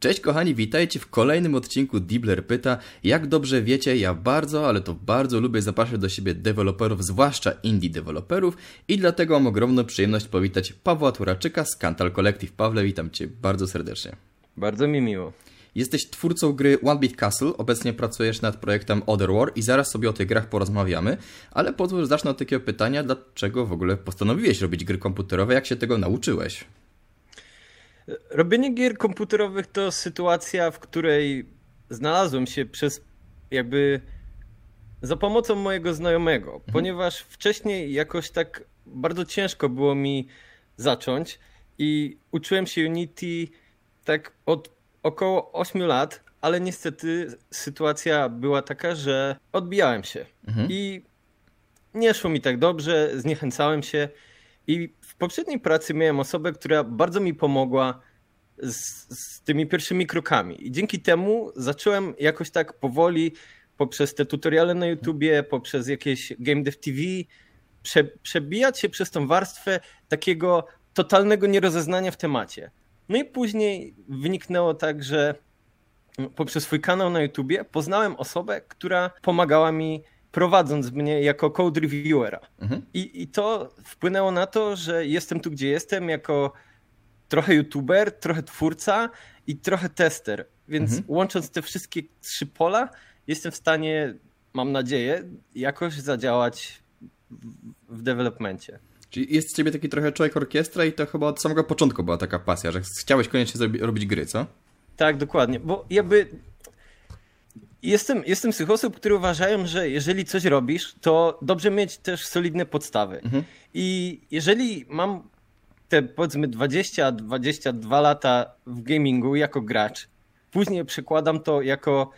Cześć kochani, witajcie w kolejnym odcinku Dibler Pyta. Jak dobrze wiecie, ja bardzo, ale to bardzo lubię zapraszać do siebie deweloperów, zwłaszcza indie deweloperów i dlatego mam ogromną przyjemność powitać Pawła Turaczyka z Kantal Collective. Pawle, witam Cię bardzo serdecznie. Bardzo mi miło. Jesteś twórcą gry One Bit Castle, obecnie pracujesz nad projektem Other War i zaraz sobie o tych grach porozmawiamy, ale pozwól, zacznę od takiego pytania, dlaczego w ogóle postanowiłeś robić gry komputerowe, jak się tego nauczyłeś? Robienie gier komputerowych to sytuacja, w której znalazłem się przez jakby za pomocą mojego znajomego, mhm. ponieważ wcześniej jakoś tak bardzo ciężko było mi zacząć i uczyłem się Unity tak od około 8 lat, ale niestety sytuacja była taka, że odbijałem się mhm. i nie szło mi tak dobrze, zniechęcałem się i poprzedniej pracy miałem osobę, która bardzo mi pomogła z, z, tymi pierwszymi krokami. I dzięki temu zacząłem jakoś tak powoli poprzez te tutoriale na YouTubie, poprzez jakieś Game Dev TV prze, przebijać się przez tą warstwę takiego totalnego nierozeznania w temacie. No i później wyniknęło tak, że poprzez swój kanał na YouTubie poznałem osobę, która pomagała mi prowadząc mnie jako code reviewera. Mhm. I, I to wpłynęło na to, że jestem tu, gdzie jestem, jako trochę youtuber, trochę twórca i trochę tester. Więc mhm. łącząc te wszystkie trzy pola, jestem w stanie, mam nadzieję, jakoś zadziałać w, developmencie. Czyli jest z ciebie taki trochę człowiek orkiestra i to chyba od samego początku była taka pasja, że chciałeś koniecznie robić gry, co? Tak, dokładnie, bo jakby jestem, jestem z tych osób, które uważają, że jeżeli coś robisz, to dobrze mieć też solidne podstawy. Mhm. I jeżeli mam te powiedzmy 20-22 lata w gamingu jako gracz, później przekładam to jako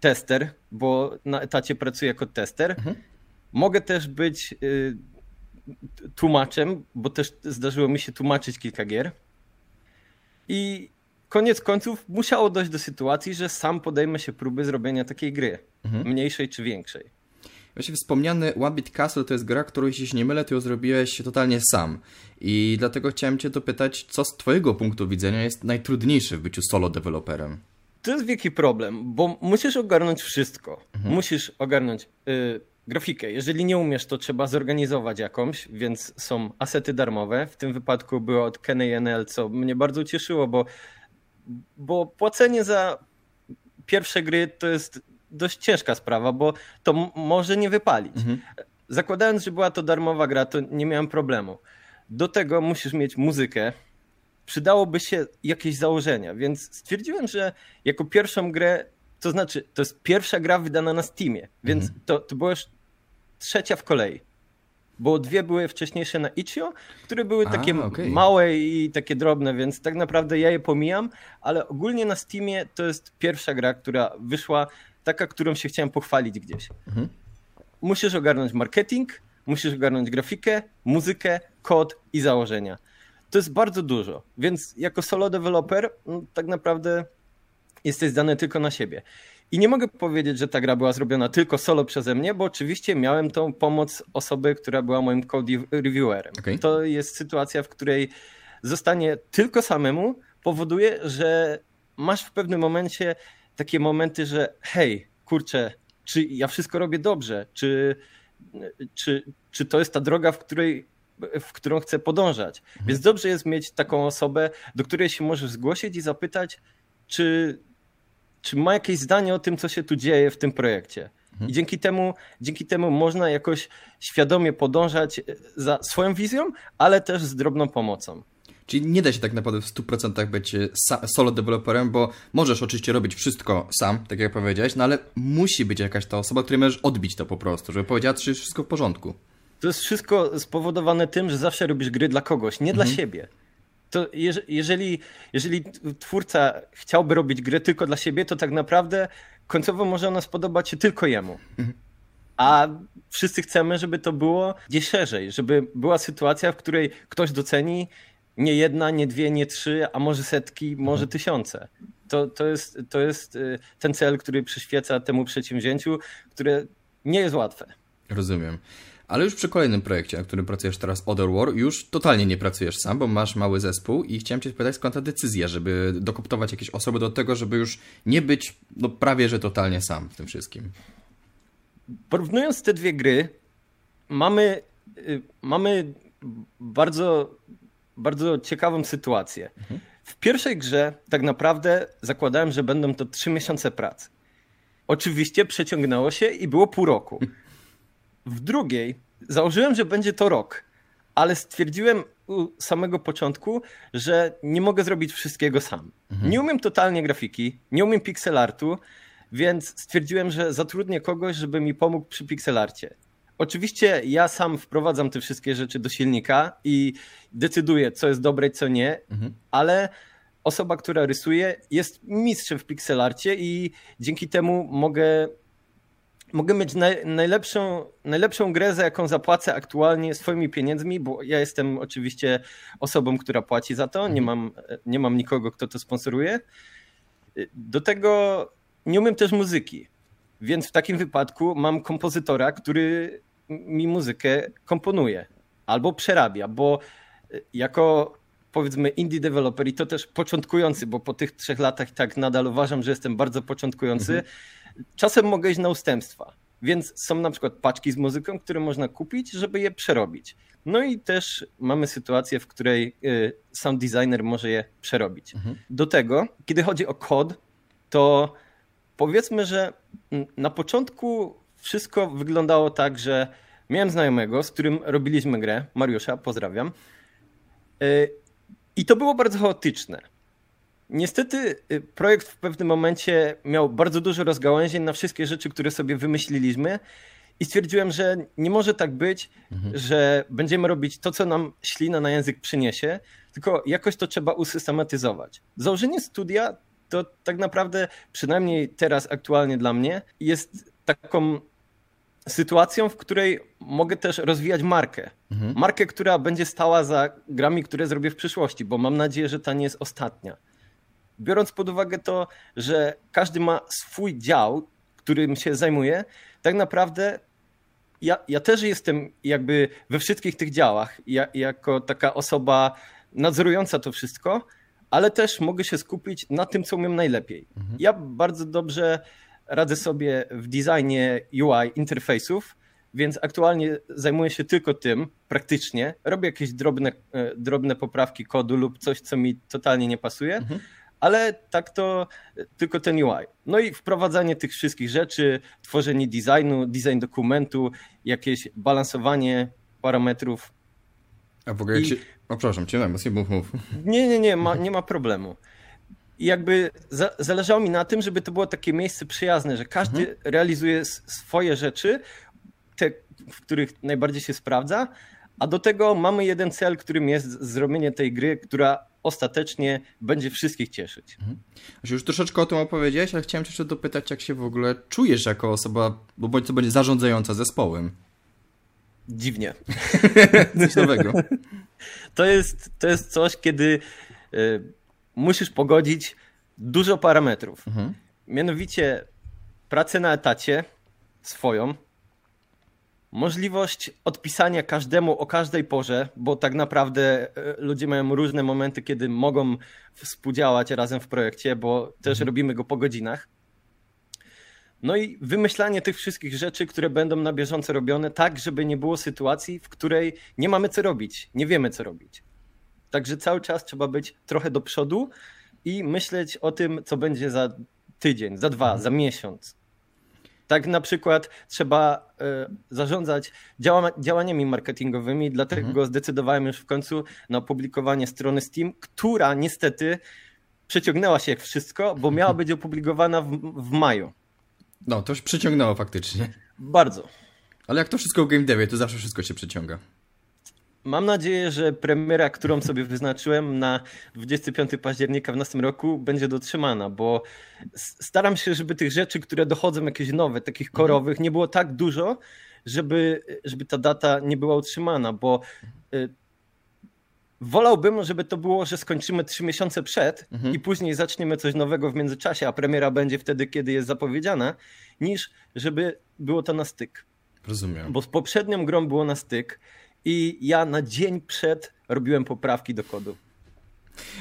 tester, bo na etacie pracuję jako tester. Mhm. Mogę też być y, tłumaczem, bo też zdarzyło mi się tłumaczyć kilka gier. I koniec końców musiało dojść do sytuacji, że sam podejmę się próby zrobienia takiej gry, mhm. mniejszej czy większej. Właśnie wspomniany One Bit Castle to jest gra, którą jeśli się nie mylę, ty ją zrobiłeś totalnie sam. I dlatego chciałem cię dopytać, co z twojego punktu widzenia jest najtrudniejsze w byciu solo deweloperem? To jest wielki problem, bo musisz ogarnąć wszystko. Mhm. Musisz ogarnąć y, grafikę. Jeżeli nie umiesz, to trzeba zorganizować jakąś, więc są asety darmowe. W tym wypadku było od KNL, co mnie bardzo cieszyło, bo, bo płacenie za pierwsze gry to jest dość ciężka sprawa, bo to może nie wypalić. Mhm. Zakładając, że była to darmowa gra, to nie miałem problemu. Do tego musisz mieć muzykę. Przydałoby się jakieś założenia, więc stwierdziłem, że jako pierwszą grę, to znaczy, to jest pierwsza gra wydana na Steamie, więc mhm. to, to była już trzecia w kolei bo dwie były wcześniejsze na Itch.io, które były takie A, okay. małe i takie drobne, więc tak naprawdę ja je pomijam, ale ogólnie na Steamie to jest pierwsza gra, która wyszła taka, którą się chciałem pochwalić gdzieś. Mhm. Musisz ogarnąć marketing, musisz ogarnąć grafikę, muzykę, kod i założenia. To jest bardzo dużo, więc jako solo developer no, tak naprawdę jesteś zdany tylko na siebie. I nie mogę powiedzieć, że ta gra była zrobiona tylko solo przeze mnie, bo oczywiście miałem tą pomoc osoby, która była moim code reviewerem. Okay. To jest sytuacja, w której zostanie tylko samemu powoduje, że masz w pewnym momencie takie momenty, że hej, kurczę, czy ja wszystko robię dobrze, czy, czy, czy to jest ta droga, w której w którą chcę podążać. Mhm. Więc dobrze jest mieć taką osobę, do której się możesz zgłosić i zapytać, czy, czy ma jakieś zdanie o tym, co się tu dzieje w tym projekcie. Mhm. I dzięki temu, dzięki temu można jakoś świadomie podążać za swoją wizją, ale też z drobną pomocą. Czyli nie da się tak naprawdę w 100% być e, solo deweloperem, bo możesz oczywiście robić wszystko sam, tak jak powiedziałeś, no ale musi być jakaś ta osoba, której możesz odbić to po prostu, żeby powiedziała, czy jest wszystko w porządku. To jest wszystko spowodowane tym, że zawsze robisz gry dla kogoś, nie mhm. dla siebie. To jeżeli, jeżeli twórca chciałby robić gry tylko dla siebie, to tak naprawdę końcowo może ona spodobać się tylko jemu. A wszyscy chcemy, żeby to było gdzieś szerzej, żeby była sytuacja, w której ktoś doceni nie jedna, nie dwie, nie trzy, a może setki, może mhm. tysiące. To, to, jest, to jest y, ten cel, który przyświeca temu przedsięwzięciu, które nie jest łatwe. Rozumiem. Ale już przy kolejnym projekcie, na którym pracujesz teraz, Other War, już totalnie nie pracujesz sam, bo masz mały zespół i chciałem cię spytać, skąd ta decyzja, żeby dokoptować jakieś osoby do tego, żeby już nie być no, prawie że totalnie sam w tym wszystkim. Porównując te dwie gry, mamy, y, mamy bardzo, bardzo ciekawą sytuację. Mhm. W pierwszej grze tak naprawdę zakładałem, że będą to trzy miesiące pracy. Oczywiście przeciągnęło się i było pół roku. W drugiej założyłem, że będzie to rok, ale stwierdziłem u samego początku, że nie mogę zrobić wszystkiego sam. Mhm. Nie umiem totalnie grafiki, nie umiem pixelartu, więc stwierdziłem, że zatrudnię kogoś, żeby mi pomógł przy pixelarcie. Oczywiście ja sam wprowadzam te wszystkie rzeczy do silnika i decyduję, co jest dobre, co nie, mhm. ale osoba, która rysuje, jest mistrzem w pixelarcie i dzięki temu mogę, mogę mieć naj, najlepszą, najlepszą grę, za jaką zapłacę aktualnie swoimi pieniędzmi, bo ja jestem oczywiście osobą, która płaci za to, nie mhm. mam, nie mam nikogo, kto to sponsoruje. Do tego nie umiem też muzyki, więc w takim wypadku mam kompozytora, który mi muzykę komponuje albo przerabia, bo jako powiedzmy indie developer i to też początkujący, bo po tych trzech latach tak nadal uważam, że jestem bardzo początkujący, mhm. Czasem mogę iść na ustępstwa. Więc są na przykład paczki z muzyką, które można kupić, żeby je przerobić. No i też mamy sytuację, w której y, sound designer może je przerobić. Mhm. Do tego, kiedy chodzi o kod, to powiedzmy, że na początku wszystko wyglądało tak, że miałem znajomego, z którym robiliśmy grę, Mariusza, pozdrawiam. Y, i to było bardzo chaotyczne. Niestety y, projekt w pewnym momencie miał bardzo dużo rozgałęzień na wszystkie rzeczy, które sobie wymyśliliśmy i stwierdziłem, że nie może tak być, mhm. że będziemy robić to, co nam ślina na język przyniesie, tylko jakoś to trzeba usystematyzować. Założenie studia to tak naprawdę, przynajmniej teraz aktualnie dla mnie, jest taką sytuacją, w której mogę też rozwijać markę. Mhm. Markę, która będzie stała za grami, które zrobię w przyszłości, bo mam nadzieję, że ta nie jest ostatnia. Biorąc pod uwagę to, że każdy ma swój dział, którym się zajmuje, tak naprawdę ja, ja też jestem jakby we wszystkich tych działach, ja, jako taka osoba nadzorująca to wszystko, ale też mogę się skupić na tym, co umiem najlepiej. Mhm. Ja bardzo dobrze radzę sobie w designie UI interfejsów, więc aktualnie zajmuję się tylko tym praktycznie. Robię jakieś drobne, e, drobne poprawki kodu lub coś, co mi totalnie nie pasuje, mhm. Ale tak to tylko ten UI. No i wprowadzanie tych wszystkich rzeczy, tworzenie designu, design dokumentu, jakieś balansowanie parametrów. A w ogóle I... ci... O, przepraszam, cię mów, mów, mów. Nie, nie, nie, ma, nie ma problemu. I jakby za, zależało mi na tym, żeby to było takie miejsce przyjazne, że każdy mhm. realizuje swoje rzeczy, te, w których najbardziej się sprawdza, a do tego mamy jeden cel, którym jest zrobienie tej gry, która ostatecznie będzie wszystkich cieszyć. Mhm. Już troszeczkę o tym opowiedziałeś, ale chciałem jeszcze dopytać, jak się w ogóle czujesz jako osoba, bo bądź co będzie zarządzająca zespołem. Dziwnie. coś nowego. To jest, to jest coś, kiedy y, musisz pogodzić dużo parametrów. Mhm. Mianowicie pracę na etacie swoją, możliwość odpisania każdemu o każdej porze, bo tak naprawdę e, ludzie mają różne momenty, kiedy mogą współdziałać razem w projekcie, bo też mhm. robimy go po godzinach. No i wymyślanie tych wszystkich rzeczy, które będą na bieżąco robione, tak, żeby nie było sytuacji, w której nie mamy co robić, nie wiemy co robić. Także cały czas trzeba być trochę do przodu i myśleć o tym, co będzie za tydzień, za dwa, za miesiąc. Tak na przykład trzeba y, zarządzać działa działaniami marketingowymi, dlatego mhm. zdecydowałem już w końcu na opublikowanie strony Steam, która niestety przeciągnęła się jak wszystko, bo miała być opublikowana w, w maju. No, to już przeciągnęło faktycznie. Bardzo. Ale jak to wszystko w game devie, to zawsze wszystko się przeciąga. Mam nadzieję, że premiera, którą sobie wyznaczyłem na 25 października w następnym roku będzie dotrzymana, bo staram się, żeby tych rzeczy, które dochodzą jakieś nowe, takich mhm. korowych, nie było tak dużo, żeby, żeby ta data nie była utrzymana, bo y, wolałbym, żeby to było, że skończymy trzy miesiące przed mhm. i później zaczniemy coś nowego w międzyczasie, a premiera będzie wtedy, kiedy jest zapowiedziana, niż żeby było to na styk. Rozumiem. Bo z poprzednią grą było na styk i ja na dzień przed robiłem poprawki do kodu.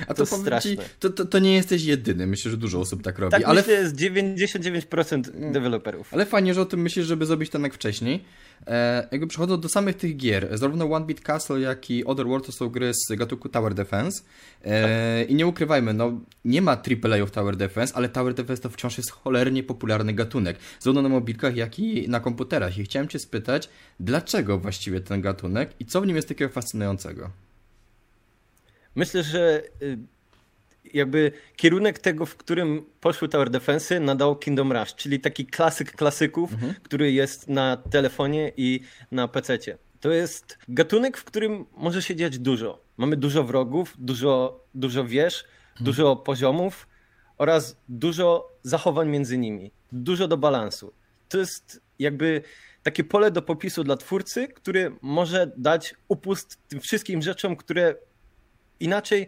A to, to powiem ci, to, to, to, nie jesteś jedyny. Myślę, że dużo osób tak robi. Tak, ale myślę, jest 99% deweloperów. Ale fajnie, że o tym myślisz, żeby zrobić to jak wcześniej. E, jakby przechodząc do samych tych gier, zarówno One Beat Castle, jak i Other World to są gry z gatunku Tower Defense. E. I nie ukrywajmy, no nie ma AAA w Tower Defense, ale Tower Defense to wciąż jest cholernie popularny gatunek. Zarówno na mobilkach, jak i na komputerach. I chciałem cię spytać, dlaczego właściwie ten gatunek i co w nim jest takiego fascynującego? Myślę, że y, jakby kierunek tego, w którym poszły Tower Defense nadał Kingdom Rush, czyli taki klasyk klasyków, mhm. który jest na telefonie i na PC-cie. To jest gatunek, w którym może się dziać dużo. Mamy dużo wrogów, dużo, dużo wież, mhm. dużo poziomów oraz dużo zachowań między nimi. Dużo do balansu. To jest jakby takie pole do popisu dla twórcy, który może dać upust tym wszystkim rzeczom, które inaczej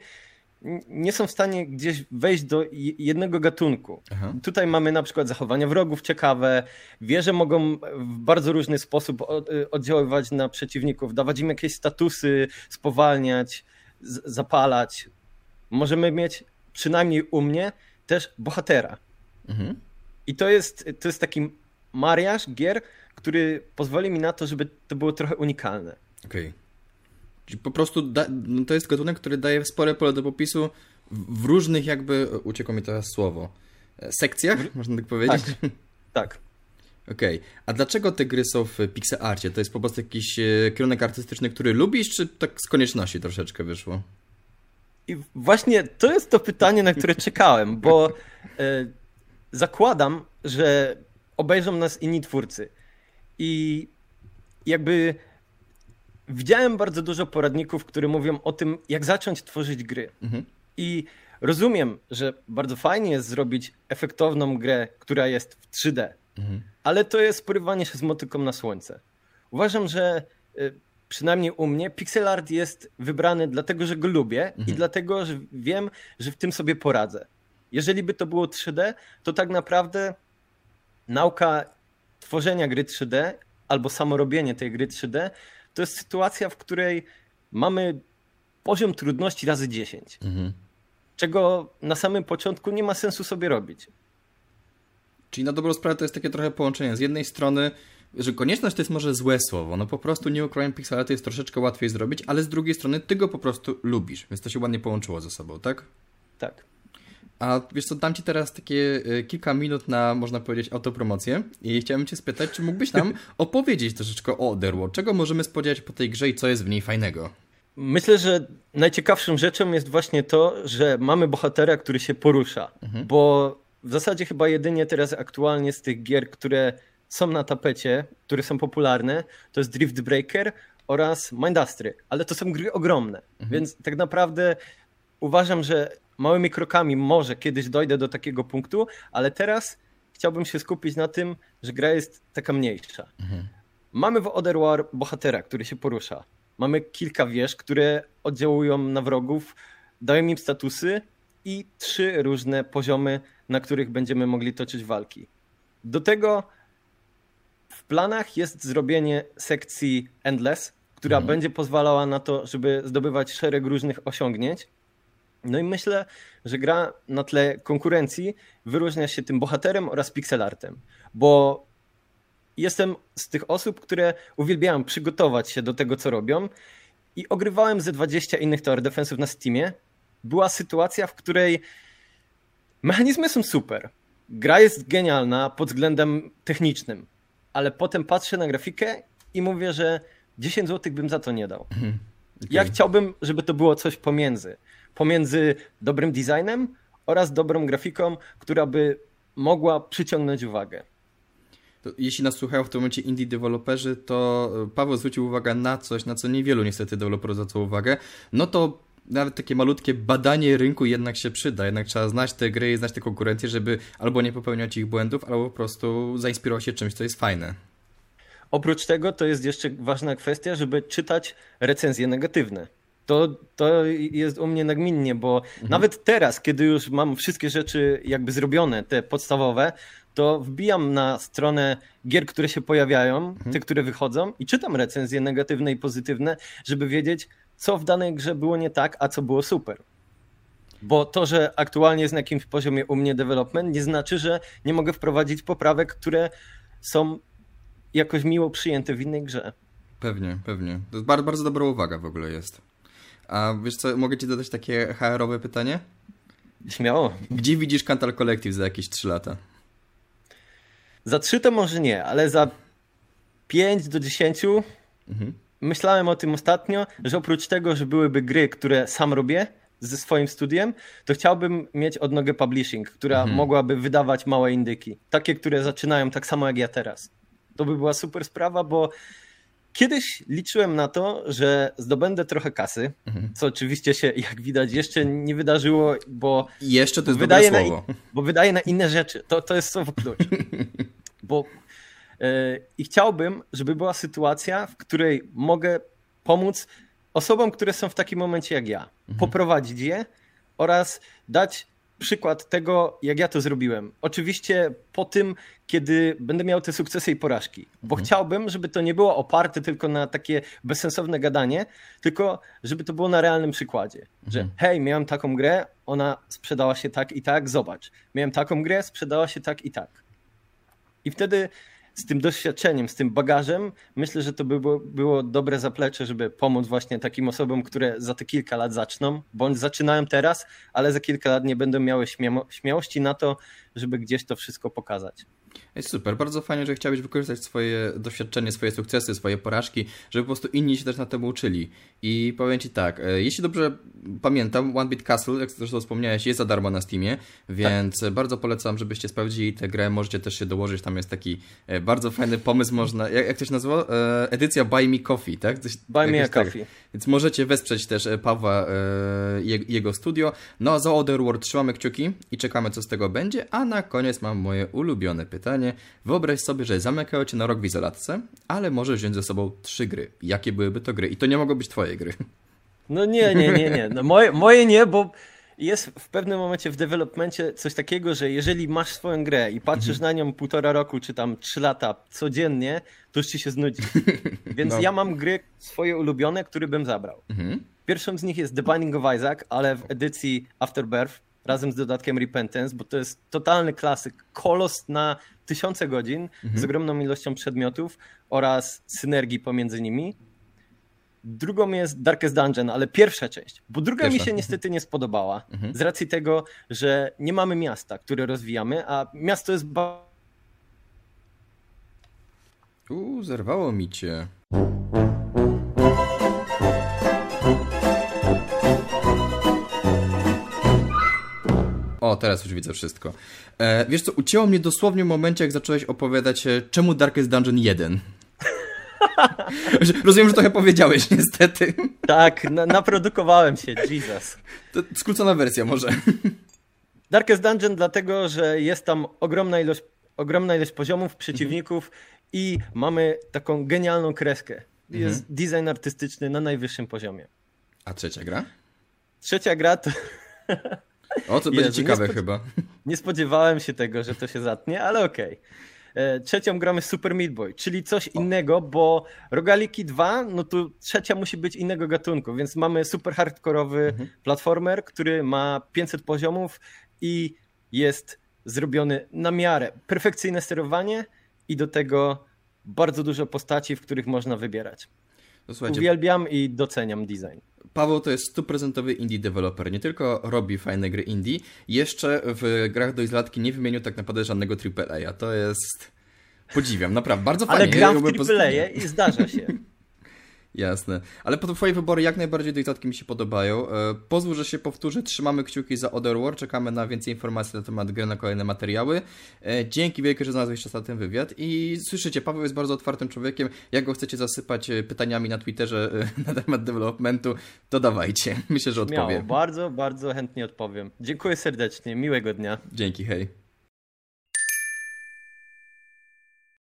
nie są w stanie gdzieś wejść do jednego gatunku. Aha. Tutaj mamy na przykład zachowania wrogów ciekawe, wieże mogą w bardzo różny sposób oddziaływać na przeciwników, dawać im jakieś statusy, spowalniać, zapalać. Możemy mieć, przynajmniej u mnie, też bohatera. Mhm. I to jest, to jest taki mariaż gier, który pozwoli mi na to, żeby to było trochę unikalne. Okej. Okay. Po prostu da, no to jest gatunek, który daje spore pole do popisu w różnych jakby, uciekło mi teraz słowo, e, sekcjach, można tak powiedzieć? Tak, tak. Okej, okay. a dlaczego te gry są w pixel arcie? To jest po prostu jakiś e, kierunek artystyczny, który lubisz, czy tak z konieczności troszeczkę wyszło? I właśnie to jest to pytanie, na które czekałem, bo e, zakładam, że obejrzą nas inni twórcy. I jakby widziałem bardzo dużo poradników, które mówią o tym, jak zacząć tworzyć gry. Mhm. I rozumiem, że bardzo fajnie jest zrobić efektowną grę, która jest w 3D, mhm. ale to jest porywanie się z motyką na słońce. Uważam, że y, przynajmniej u mnie pixel art jest wybrany dlatego, że go lubię mhm. i dlatego, że wiem, że w tym sobie poradzę. Jeżeli by to było 3D, to tak naprawdę nauka tworzenia gry 3D albo samo robienie tej gry 3D to jest sytuacja, w której mamy poziom trudności razy 10. Mhm. Czego na samym początku nie ma sensu sobie robić. Czyli na dobrą sprawę to jest takie trochę połączenie. Z jednej strony, że konieczność to jest może złe słowo, no po prostu nie ukrywam Pixela to jest troszeczkę łatwiej zrobić, ale z drugiej strony ty go po prostu lubisz, więc to się ładnie połączyło ze sobą, tak? Tak. A wiesz co, dam Ci teraz takie e, kilka minut na, można powiedzieć, autopromocję i chciałbym Cię spytać, czy mógłbyś nam opowiedzieć troszeczkę o Otherworld? Czego możemy spodziewać po tej grze i co jest w niej fajnego? Myślę, że najciekawszą rzeczą jest właśnie to, że mamy bohatera, który się porusza, mhm. bo w zasadzie chyba jedynie teraz aktualnie z tych gier, które są na tapecie, które są popularne, to jest Drift Breaker oraz Mindustry, ale to są gry ogromne, mhm. więc tak naprawdę uważam, że małymi krokami może kiedyś dojdę do takiego punktu, ale teraz chciałbym się skupić na tym, że gra jest taka mniejsza. Mhm. Mamy w Other War bohatera, który się porusza. Mamy kilka wież, które oddziałują na wrogów, dają im statusy i trzy różne poziomy, na których będziemy mogli toczyć walki. Do tego w planach jest zrobienie sekcji Endless, która mhm. będzie pozwalała na to, żeby zdobywać szereg różnych osiągnięć no i myślę, że gra na tle konkurencji wyróżnia się tym bohaterem oraz pixelartem, bo jestem z tych osób, które uwielbiają przygotować się do tego, co robią i ogrywałem ze 20 innych tower defensów na Steamie. Była sytuacja, w której mechanizmy są super, gra jest genialna pod względem technicznym, ale potem patrzę na grafikę i mówię, że 10 zł bym za to nie dał. Okay. Ja chciałbym, żeby to było coś pomiędzy pomiędzy dobrym designem oraz dobrą grafiką, która by mogła przyciągnąć uwagę. Jeśli nas słuchają w tym momencie indie deweloperzy, to e, Paweł zwrócił uwagę na coś, na co niewielu niestety deweloperów zwracało uwagę. No to nawet takie malutkie badanie rynku jednak się przyda. Jednak trzeba znać te gry i znać te konkurencje, żeby albo nie popełniać ich błędów, albo po prostu zainspirować się czymś, co jest fajne. Oprócz tego to jest jeszcze ważna kwestia, żeby czytać recenzje negatywne. To, to jest u mnie nagminnie, bo mhm. nawet teraz, kiedy już mam wszystkie rzeczy jakby zrobione, te podstawowe, to wbijam na stronę gier, które się pojawiają, mhm. te, które wychodzą i czytam recenzje negatywne i pozytywne, żeby wiedzieć, co w danej grze było nie tak, a co było super. Bo to, że aktualnie jest na jakimś poziomie u mnie development, nie znaczy, że nie mogę wprowadzić poprawek, które są jakoś miło przyjęte w innej grze. Pewnie, pewnie. To jest bardzo, bardzo dobra uwaga w ogóle jest. A wiesz co, mogę ci dodać takie HR-owe pytanie? Śmiało. Gdzie widzisz Kantal Collective za jakieś 3 lata? Za 3 to może nie, ale za 5 do 10 mhm. myślałem o tym ostatnio, że oprócz tego, że byłyby gry, które sam robię ze swoim studiem, to chciałbym mieć odnogę publishing, która mhm. mogłaby wydawać małe indyki. Takie, które zaczynają tak samo jak ja teraz. To by była super sprawa, bo Kiedyś liczyłem na to, że zdobędę trochę kasy, mhm. co oczywiście się, jak widać, jeszcze nie wydarzyło, bo. Jeszcze to jest wydaje na, słowo. Bo wydaje na inne rzeczy. To, to jest słowo klucz. bo yy, i chciałbym, żeby była sytuacja, w której mogę pomóc osobom, które są w takim momencie jak ja. Mhm. Poprowadzić je oraz dać przykład tego, jak ja to zrobiłem. Oczywiście po tym, kiedy będę miał te sukcesy i porażki, bo mhm. chciałbym, żeby to nie było oparte tylko na takie bezsensowne gadanie, tylko żeby to było na realnym przykładzie. Mhm. Że hej, miałem taką grę, ona sprzedała się tak i tak, zobacz. Miałem taką grę, sprzedała się tak i tak. I wtedy z tym doświadczeniem, z tym bagażem, myślę, że to by było, było dobre zaplecze, żeby pomóc właśnie takim osobom, które za te kilka lat zaczną, bądź zaczynają teraz, ale za kilka lat nie będą miały śmiałości na to, żeby gdzieś to wszystko pokazać. Jest super, bardzo fajnie, że chciałeś wykorzystać swoje doświadczenie, swoje sukcesy, swoje porażki, żeby po prostu inni się też na tym uczyli. I powiem Ci tak, e, jeśli dobrze pamiętam, One Bit Castle, jak zresztą wspomniałeś, jest za darmo na Steamie, więc tak. bardzo polecam, żebyście sprawdzili tę grę, możecie też się dołożyć, tam jest taki e, bardzo fajny pomysł, można, jak, jak to się nazywa? E, edycja Buy Me Coffee, tak? Coś, Buy Me a tak. Coffee. Więc możecie wesprzeć też Pawła i jego studio. No a za Otherworld trzymamy kciuki i czekamy, co z tego będzie, a na koniec mam moje ulubione pytanie pytanie. Wyobraź sobie, że zamykają cię na rok w izolatce, ale możesz wziąć ze sobą trzy gry. Jakie byłyby to gry? I to nie mogą być twoje gry. No nie, nie, nie, nie. No moje, moje nie, bo jest w pewnym momencie w developmencie coś takiego, że jeżeli masz swoją grę i patrzysz mhm. na nią półtora roku czy tam trzy lata codziennie, to już ci się znudzi. Więc no. ja mam gry swoje ulubione, które bym zabrał. Mhm. Pierwszą z nich jest The Binding of Isaac, ale w edycji Afterbirth razem z dodatkiem Repentance, bo to jest totalny klasyk, kolos na tysiące godzin mhm. z ogromną ilością przedmiotów oraz synergii pomiędzy nimi. Drugą jest Darkest Dungeon, ale pierwsza część, bo druga Pierwsza. mi się niestety nie spodobała, mhm. z racji tego, że nie mamy miasta, które rozwijamy, a miasto jest... Ba... Uuu, zerwało mi cię. O, teraz już widzę wszystko. E, wiesz co, ucięło mnie dosłownie w momencie, jak zacząłeś opowiadać, e, czemu Darkest Dungeon 1. Rozumiem, że trochę powiedziałeś, niestety. Tak, na, naprodukowałem się, Jesus. To skrócona wersja może. Darkest Dungeon dlatego, że jest tam ogromna ilość, ogromna ilość poziomów, przeciwników mhm. i mamy taką genialną kreskę. Jest mhm. design artystyczny na najwyższym poziomie. A trzecia gra? Trzecia gra to... O, to będzie ciekawe nie chyba. Nie spodziewałem się tego, że to się zatnie, ale okej. Okay. E, trzecią gramy Super Meat Boy, czyli coś innego, bo Rogaliki 2, no to trzecia musi być innego gatunku, więc mamy super hardkorowy mhm. platformer, który ma 500 poziomów i jest zrobiony na miarę. Perfekcyjne sterowanie i do tego bardzo dużo postaci, w których można wybierać. Uwielbiam i doceniam design. Paweł to jest stuprocentowy indie developer. Nie tylko robi fajne gry indie, jeszcze w grach do izolatki nie wymienił tak naprawdę żadnego AAA. To jest... Podziwiam, naprawdę, bardzo fajnie. Ale gram w AAA i zdarza się. Jasne. Ale po twoje wybory jak najbardziej do izolatki mi się podobają. E, pozwól, że się powtórzę. Trzymamy kciuki za Otherworld. Czekamy na więcej informacji na temat gry, na kolejne materiały. E, dzięki wielkie, że znalazłeś czas na ten wywiad. I słyszycie, Paweł jest bardzo otwartym człowiekiem. Jak go chcecie zasypać e, pytaniami na Twitterze na temat developmentu, to dawajcie. Myślę, że odpowiem. Bardzo, bardzo chętnie odpowiem. Dziękuję serdecznie. Miłego dnia. Dzięki, hej.